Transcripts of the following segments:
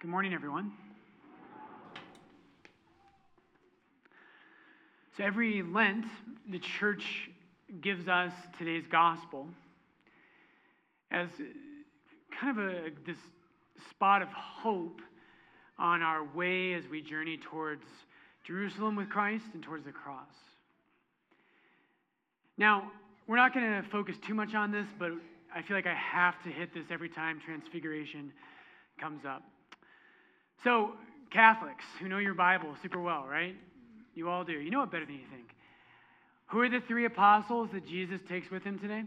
Good morning, everyone. So, every Lent, the church gives us today's gospel as kind of a this spot of hope on our way as we journey towards Jerusalem with Christ and towards the cross. Now, we're not going to focus too much on this, but I feel like I have to hit this every time Transfiguration comes up. So, Catholics who know your Bible super well, right? You all do. You know it better than you think. Who are the three apostles that Jesus takes with him today?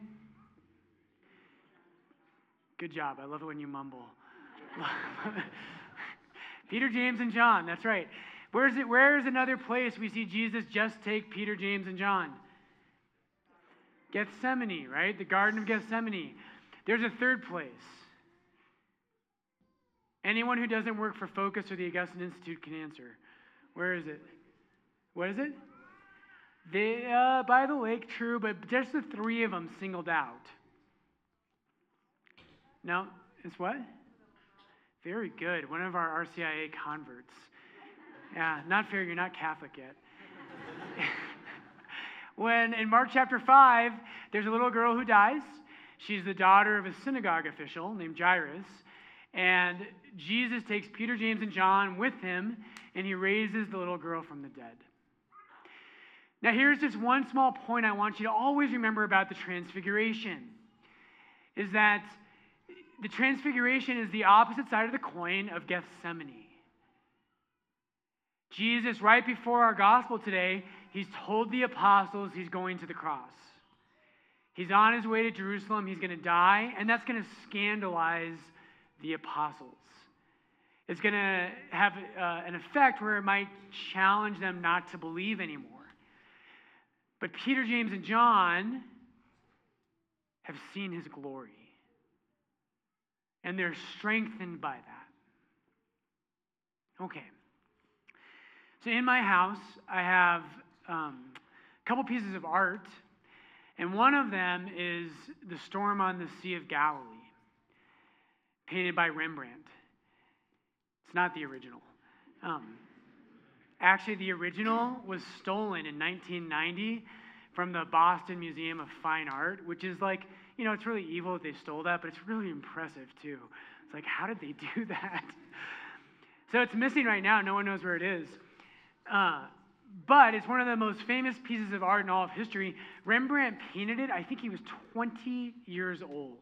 Good job. I love it when you mumble. Peter, James, and John. That's right. Where's it? Where is another place we see Jesus just take Peter, James, and John? Gethsemane, right? The Garden of Gethsemane. There's a third place. Anyone who doesn't work for Focus or the Augustine Institute can answer. Where is it? What is it? They, uh, by the lake, true, but just the three of them singled out. No, it's what? Very good. One of our RCIA converts. Yeah, not fair. You're not Catholic yet. when in Mark chapter 5, there's a little girl who dies. She's the daughter of a synagogue official named Jairus. And Jesus takes Peter, James, and John with him, and he raises the little girl from the dead. Now, here's just one small point I want you to always remember about the transfiguration is that the transfiguration is the opposite side of the coin of Gethsemane. Jesus, right before our gospel today, he's told the apostles he's going to the cross. He's on his way to Jerusalem, he's going to die, and that's going to scandalize the apostles. It's going to have uh, an effect where it might challenge them not to believe anymore. But Peter, James, and John have seen his glory. And they're strengthened by that. Okay. So in my house, I have um, a couple pieces of art, and one of them is The Storm on the Sea of Galilee, painted by Rembrandt. It's not the original. Um, Actually, the original was stolen in 1990 from the Boston Museum of Fine Art, which is like, you know, it's really evil that they stole that, but it's really impressive too. It's like, how did they do that? So it's missing right now. No one knows where it is. Uh, but it's one of the most famous pieces of art in all of history. Rembrandt painted it, I think he was 20 years old.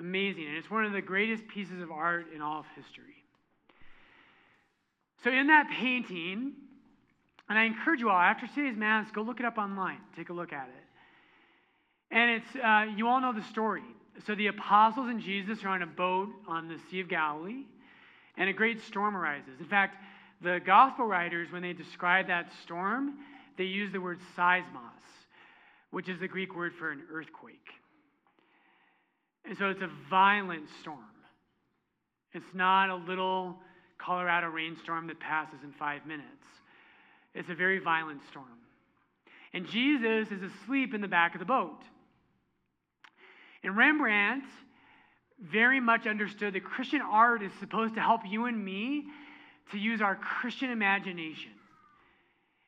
Amazing. And it's one of the greatest pieces of art in all of history. So, in that painting, and I encourage you all, after today's Mass, go look it up online. Take a look at it. And it's, uh, you all know the story. So, the apostles and Jesus are on a boat on the Sea of Galilee, and a great storm arises. In fact, the gospel writers, when they describe that storm, they use the word seismos, which is the Greek word for an earthquake. And so it's a violent storm. It's not a little Colorado rainstorm that passes in five minutes. It's a very violent storm. And Jesus is asleep in the back of the boat. And Rembrandt very much understood that Christian art is supposed to help you and me to use our Christian imagination.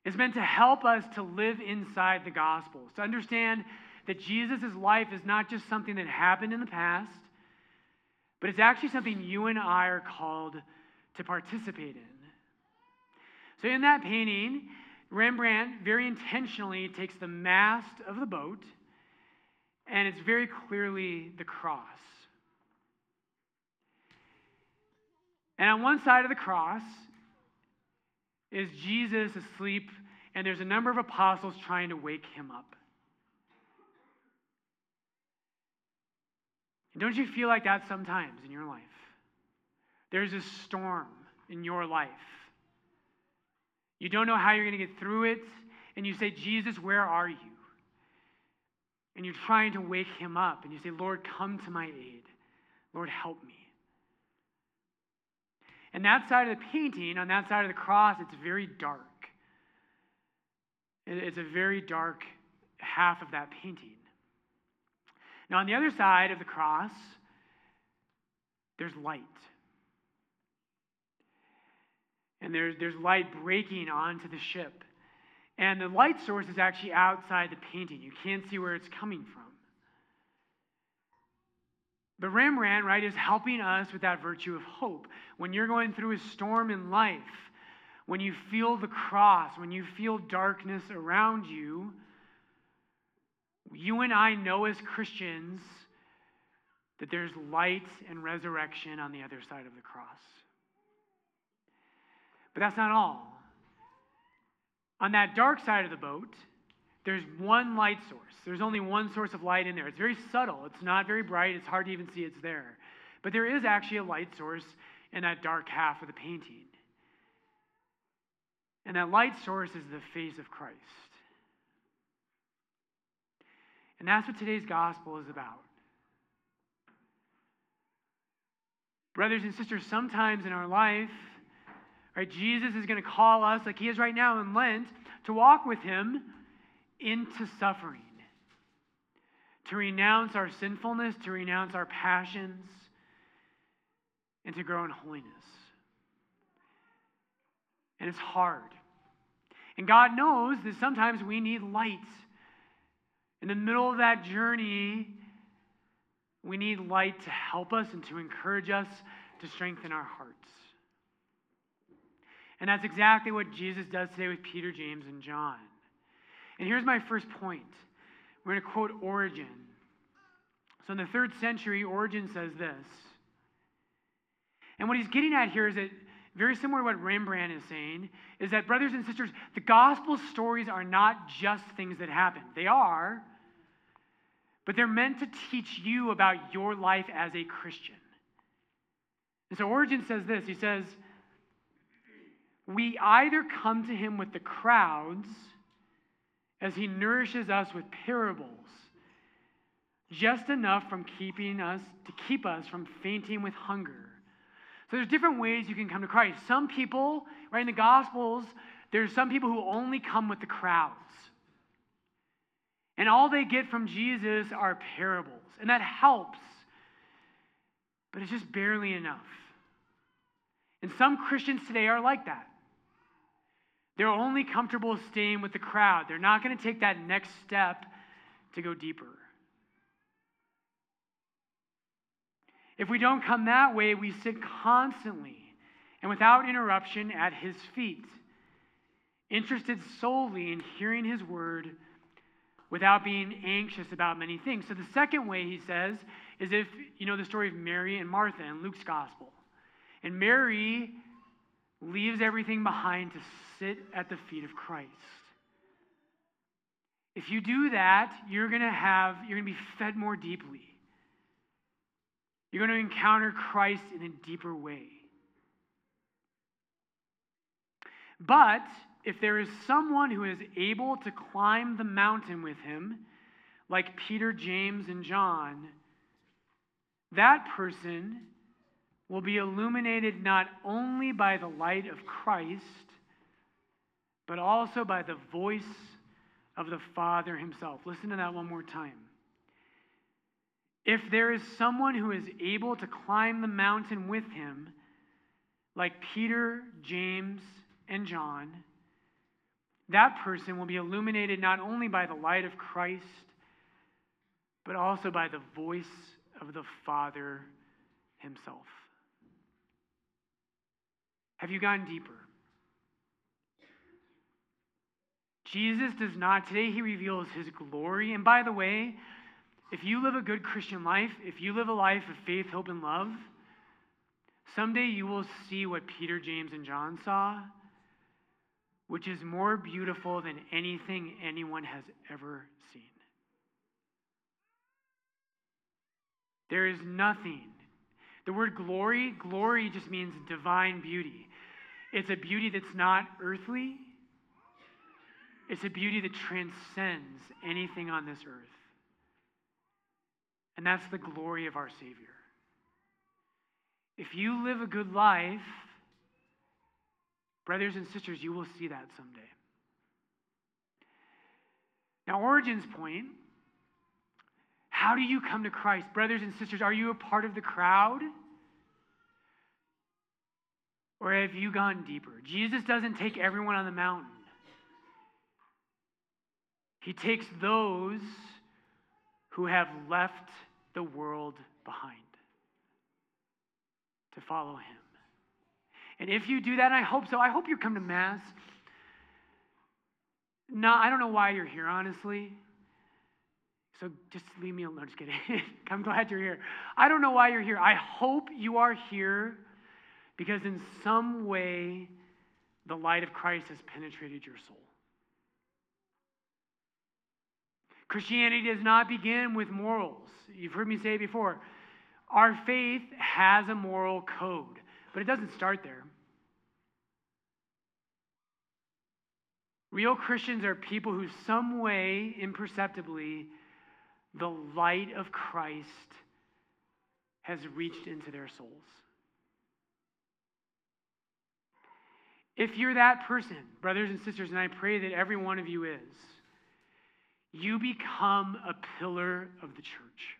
It's meant to help us to live inside the Gospels, to understand that Jesus' life is not just something that happened in the past, but it's actually something you and I are called to participate in. So, in that painting, Rembrandt very intentionally takes the mast of the boat, and it's very clearly the cross. And on one side of the cross is Jesus asleep, and there's a number of apostles trying to wake him up. And don't you feel like that sometimes in your life? There's a storm in your life. You don't know how you're going to get through it, and you say, Jesus, where are you? And you're trying to wake him up, and you say, Lord, come to my aid. Lord, help me. And that side of the painting, on that side of the cross, it's very dark. It's a very dark half of that painting. Now, on the other side of the cross, there's light. And there's, there's light breaking onto the ship. And the light source is actually outside the painting. You can't see where it's coming from. But Rembrandt, right, is helping us with that virtue of hope. When you're going through a storm in life, when you feel the cross, when you feel darkness around you, you and I know as Christians that there's light and resurrection on the other side of the cross. But that's not all. On that dark side of the boat, there's one light source. There's only one source of light in there. It's very subtle, it's not very bright, it's hard to even see it's there. But there is actually a light source in that dark half of the painting. And that light source is the face of Christ. And that's what today's gospel is about. Brothers and sisters, sometimes in our life, right, Jesus is going to call us, like he is right now in Lent, to walk with him into suffering, to renounce our sinfulness, to renounce our passions, and to grow in holiness. And it's hard. And God knows that sometimes we need light. In the middle of that journey, we need light to help us and to encourage us to strengthen our hearts. And that's exactly what Jesus does today with Peter, James, and John. And here's my first point. We're going to quote Origen. So in the third century, Origen says this. And what he's getting at here is that very similar to what Rembrandt is saying, is that, brothers and sisters, the gospel stories are not just things that happen. They are, but they're meant to teach you about your life as a Christian. And so Origen says this he says, We either come to him with the crowds as he nourishes us with parables, just enough from keeping us to keep us from fainting with hunger so there's different ways you can come to Christ. Some people, right in the Gospels, there's some people who only come with the crowds. And all they get from Jesus are parables. And that helps, but it's just barely enough. And some Christians today are like that. They're only comfortable staying with the crowd, they're not going to take that next step to go deeper. If we don't come that way, we sit constantly and without interruption at his feet, interested solely in hearing his word without being anxious about many things. So the second way he says is if you know the story of Mary and Martha in Luke's gospel. And Mary leaves everything behind to sit at the feet of Christ. If you do that, you're going to have you're going to be fed more deeply. You're going to encounter Christ in a deeper way. But if there is someone who is able to climb the mountain with him, like Peter, James, and John, that person will be illuminated not only by the light of Christ, but also by the voice of the Father himself. Listen to that one more time. If there is someone who is able to climb the mountain with him, like Peter, James, and John, that person will be illuminated not only by the light of Christ, but also by the voice of the Father himself. Have you gone deeper? Jesus does not. Today, he reveals his glory. And by the way, if you live a good Christian life, if you live a life of faith, hope, and love, someday you will see what Peter, James, and John saw, which is more beautiful than anything anyone has ever seen. There is nothing. The word glory, glory just means divine beauty. It's a beauty that's not earthly, it's a beauty that transcends anything on this earth. And that's the glory of our Savior. If you live a good life, brothers and sisters, you will see that someday. Now, Origen's point how do you come to Christ? Brothers and sisters, are you a part of the crowd? Or have you gone deeper? Jesus doesn't take everyone on the mountain. He takes those who have left the world behind to follow him. And if you do that, I hope so, I hope you come to Mass. No, I don't know why you're here, honestly. So just leave me alone. Just kidding. I'm glad you're here. I don't know why you're here. I hope you are here because in some way the light of Christ has penetrated your soul. Christianity does not begin with morals. You've heard me say it before. Our faith has a moral code, but it doesn't start there. Real Christians are people who, some way, imperceptibly, the light of Christ has reached into their souls. If you're that person, brothers and sisters, and I pray that every one of you is, you become a pillar of the church.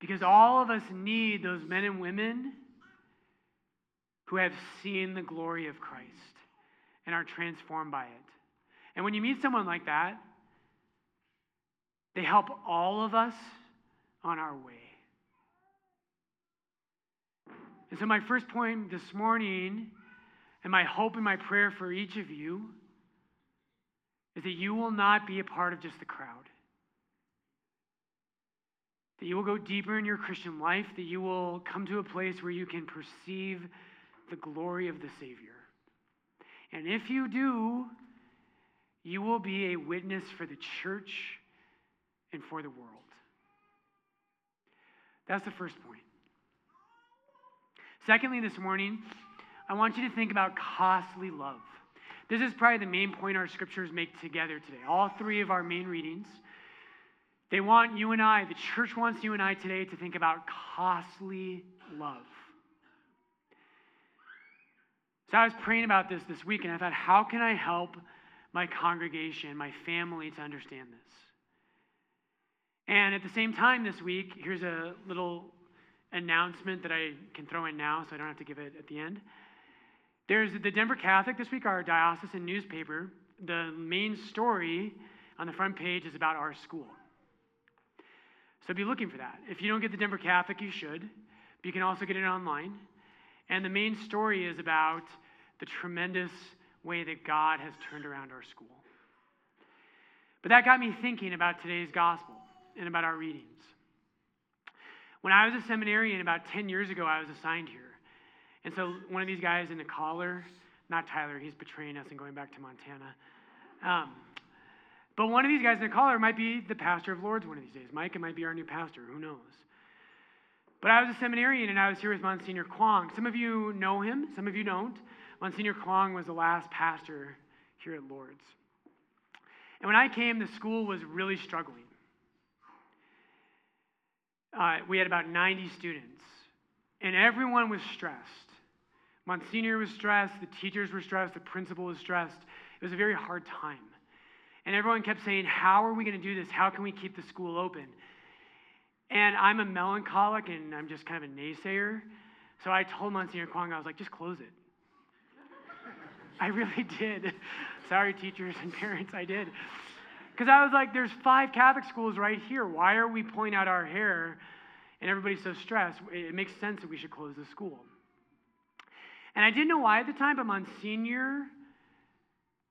Because all of us need those men and women who have seen the glory of Christ and are transformed by it. And when you meet someone like that, they help all of us on our way. And so, my first point this morning, and my hope and my prayer for each of you, is that you will not be a part of just the crowd. That you will go deeper in your Christian life, that you will come to a place where you can perceive the glory of the Savior. And if you do, you will be a witness for the church and for the world. That's the first point. Secondly, this morning, I want you to think about costly love. This is probably the main point our scriptures make together today. All three of our main readings. They want you and I, the church wants you and I today to think about costly love. So I was praying about this this week, and I thought, how can I help my congregation, my family to understand this? And at the same time this week, here's a little announcement that I can throw in now so I don't have to give it at the end. There's the Denver Catholic this week, our diocesan newspaper. The main story on the front page is about our school. So be looking for that. If you don't get the Denver Catholic, you should. But you can also get it online. And the main story is about the tremendous way that God has turned around our school. But that got me thinking about today's gospel and about our readings. When I was a seminarian about 10 years ago, I was assigned here. And so one of these guys in the collar, not Tyler, he's betraying us and going back to Montana. Um, but one of these guys in the collar might be the pastor of Lourdes one of these days. Mike, it might be our new pastor, who knows? But I was a seminarian and I was here with Monsignor Kwong. Some of you know him, some of you don't. Monsignor Kwong was the last pastor here at Lourdes. And when I came, the school was really struggling. Uh, we had about 90 students, and everyone was stressed. Monsignor was stressed, the teachers were stressed, the principal was stressed. It was a very hard time. And everyone kept saying, How are we going to do this? How can we keep the school open? And I'm a melancholic and I'm just kind of a naysayer. So I told Monsignor Kwong, I was like, just close it. I really did. Sorry, teachers and parents, I did. Because I was like, there's five Catholic schools right here. Why are we pulling out our hair and everybody's so stressed? It makes sense that we should close the school. And I didn't know why at the time, but Monsignor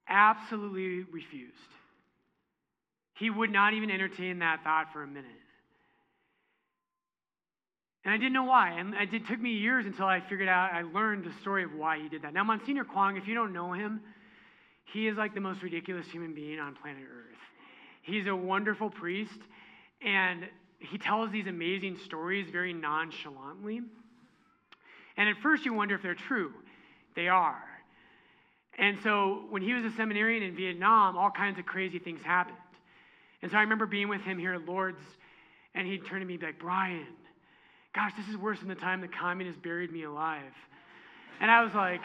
absolutely refused. He would not even entertain that thought for a minute. And I didn't know why. And it took me years until I figured out, I learned the story of why he did that. Now, Monsignor Kwong, if you don't know him, he is like the most ridiculous human being on planet Earth. He's a wonderful priest, and he tells these amazing stories very nonchalantly. And at first, you wonder if they're true. They are. And so, when he was a seminarian in Vietnam, all kinds of crazy things happened. And so, I remember being with him here at Lourdes, and he'd turn to me and be like, Brian, gosh, this is worse than the time the communists buried me alive. And I was like,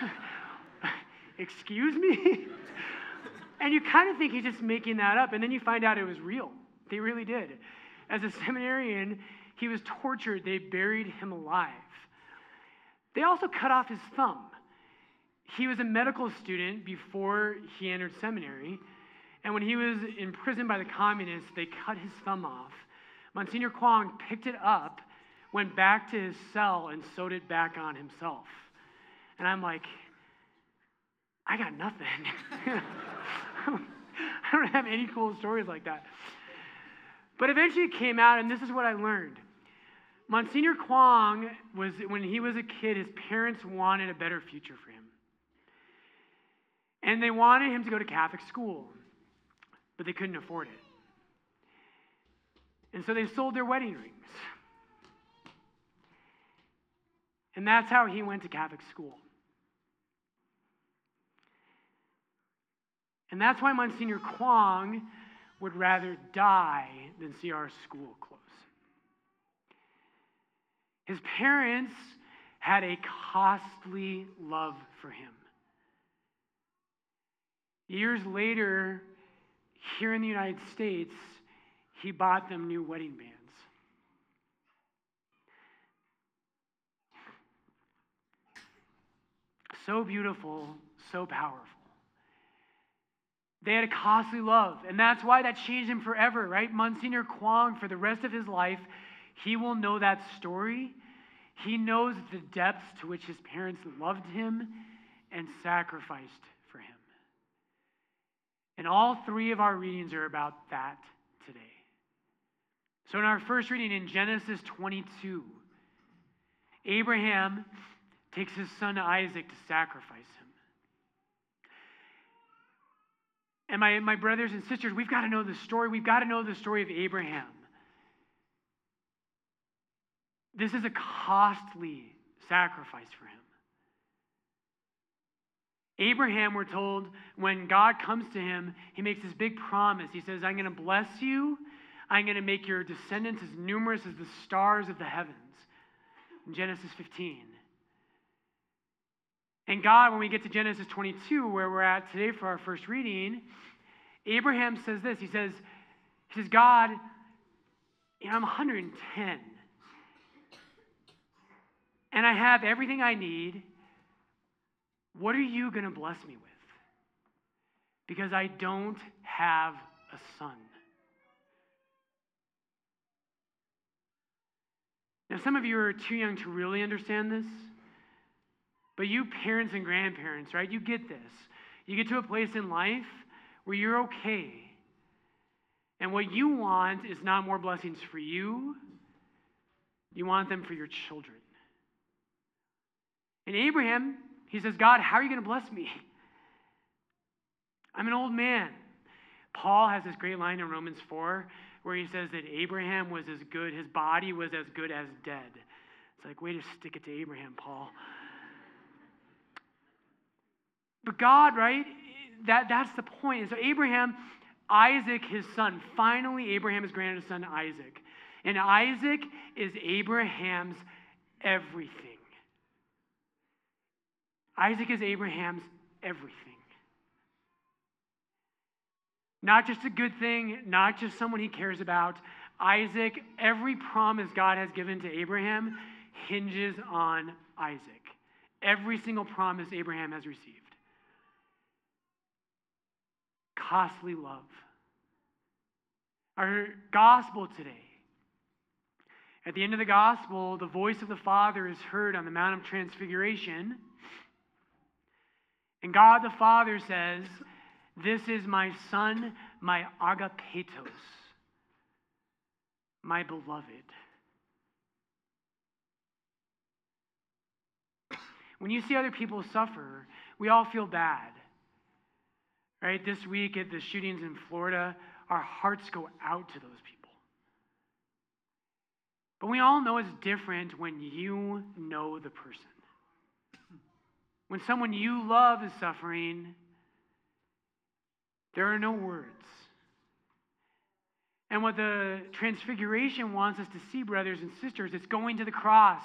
excuse me? and you kind of think he's just making that up, and then you find out it was real. They really did. As a seminarian, he was tortured, they buried him alive. They also cut off his thumb. He was a medical student before he entered seminary. And when he was imprisoned by the communists, they cut his thumb off. Monsignor Kwong picked it up, went back to his cell, and sewed it back on himself. And I'm like, I got nothing. I don't have any cool stories like that. But eventually it came out, and this is what I learned. Monsignor Kwong was, when he was a kid, his parents wanted a better future for him. And they wanted him to go to Catholic school, but they couldn't afford it. And so they sold their wedding rings. And that's how he went to Catholic school. And that's why Monsignor Kwong would rather die than see our school close. His parents had a costly love for him. Years later, here in the United States, he bought them new wedding bands. So beautiful, so powerful. They had a costly love, and that's why that changed him forever, right? Monsignor Kwong, for the rest of his life, he will know that story. He knows the depths to which his parents loved him and sacrificed. And all three of our readings are about that today. So, in our first reading in Genesis 22, Abraham takes his son Isaac to sacrifice him. And my, my brothers and sisters, we've got to know the story. We've got to know the story of Abraham. This is a costly sacrifice for him. Abraham, we're told, when God comes to him, he makes this big promise. He says, I'm going to bless you. I'm going to make your descendants as numerous as the stars of the heavens. In Genesis 15. And God, when we get to Genesis 22, where we're at today for our first reading, Abraham says this. He says, he says, God, you know, I'm 110. And I have everything I need. What are you going to bless me with? Because I don't have a son. Now, some of you are too young to really understand this. But you parents and grandparents, right? You get this. You get to a place in life where you're okay. And what you want is not more blessings for you, you want them for your children. And Abraham, he says, God, how are you going to bless me? I'm an old man. Paul has this great line in Romans 4 where he says that Abraham was as good, his body was as good as dead. It's like, way to stick it to Abraham, Paul. But God, right? That, that's the point. And so Abraham, Isaac, his son, finally Abraham is granted a son, Isaac. And Isaac is Abraham's everything. Isaac is Abraham's everything. Not just a good thing, not just someone he cares about. Isaac, every promise God has given to Abraham hinges on Isaac. Every single promise Abraham has received costly love. Our gospel today. At the end of the gospel, the voice of the Father is heard on the Mount of Transfiguration. And God the Father says, This is my Son, my agapetos, my beloved. When you see other people suffer, we all feel bad. Right? This week at the shootings in Florida, our hearts go out to those people. But we all know it's different when you know the person. When someone you love is suffering, there are no words. And what the Transfiguration wants us to see, brothers and sisters, it's going to the cross.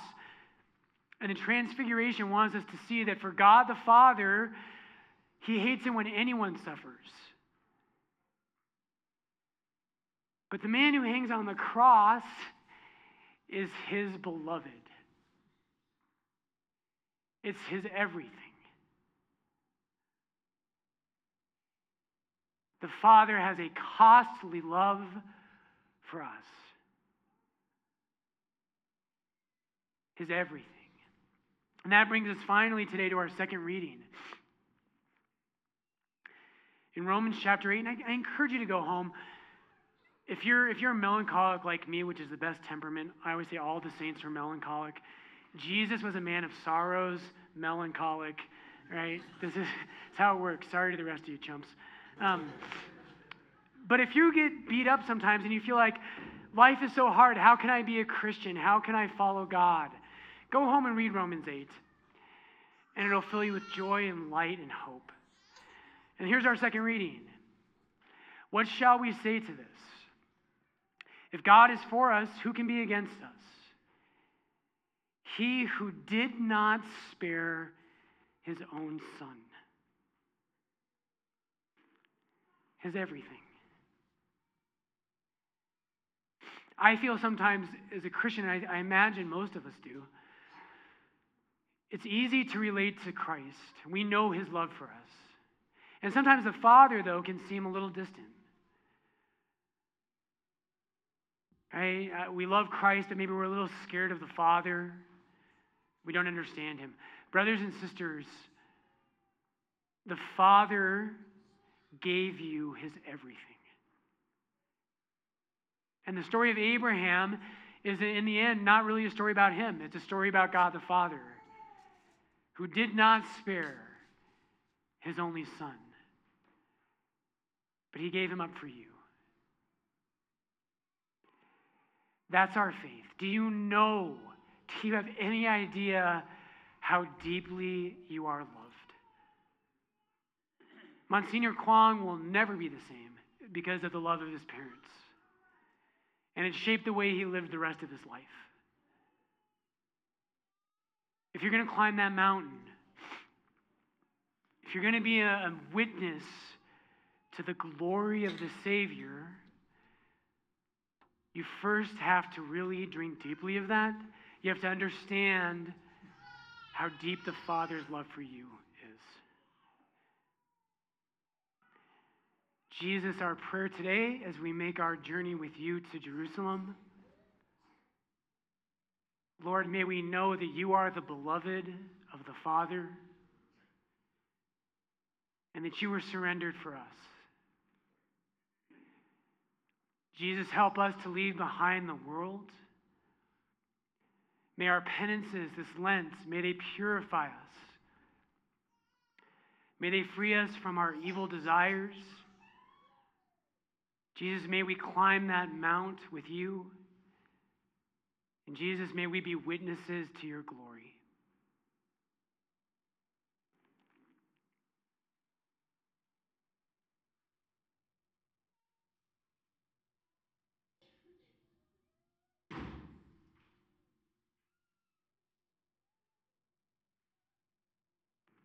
And the Transfiguration wants us to see that for God the Father, he hates it when anyone suffers. But the man who hangs on the cross is his beloved. It's his everything. The Father has a costly love for us. His everything. And that brings us finally today to our second reading. In Romans chapter 8, and I, I encourage you to go home. If you're, if you're melancholic like me, which is the best temperament, I always say all the saints are melancholic. Jesus was a man of sorrows, melancholic, right? This is, how it works. Sorry to the rest of you chumps. Um, but if you get beat up sometimes and you feel like life is so hard, how can I be a Christian? How can I follow God? Go home and read Romans 8, and it'll fill you with joy and light and hope. And here's our second reading What shall we say to this? If God is for us, who can be against us? He who did not spare his own son, his everything. I feel sometimes as a Christian, I, I imagine most of us do, it's easy to relate to Christ. We know his love for us. And sometimes the Father, though, can seem a little distant. Right? Uh, we love Christ, but maybe we're a little scared of the Father. We don't understand him. Brothers and sisters, the Father gave you his everything. And the story of Abraham is, in the end, not really a story about him. It's a story about God the Father, who did not spare his only son, but he gave him up for you. That's our faith. Do you know? Do you have any idea how deeply you are loved? Monsignor Kwong will never be the same because of the love of his parents. And it shaped the way he lived the rest of his life. If you're going to climb that mountain, if you're going to be a, a witness to the glory of the Savior, you first have to really drink deeply of that. You have to understand how deep the Father's love for you is. Jesus, our prayer today as we make our journey with you to Jerusalem. Lord, may we know that you are the beloved of the Father and that you were surrendered for us. Jesus, help us to leave behind the world. May our penances this Lent, may they purify us. May they free us from our evil desires. Jesus, may we climb that mount with you. And Jesus, may we be witnesses to your glory.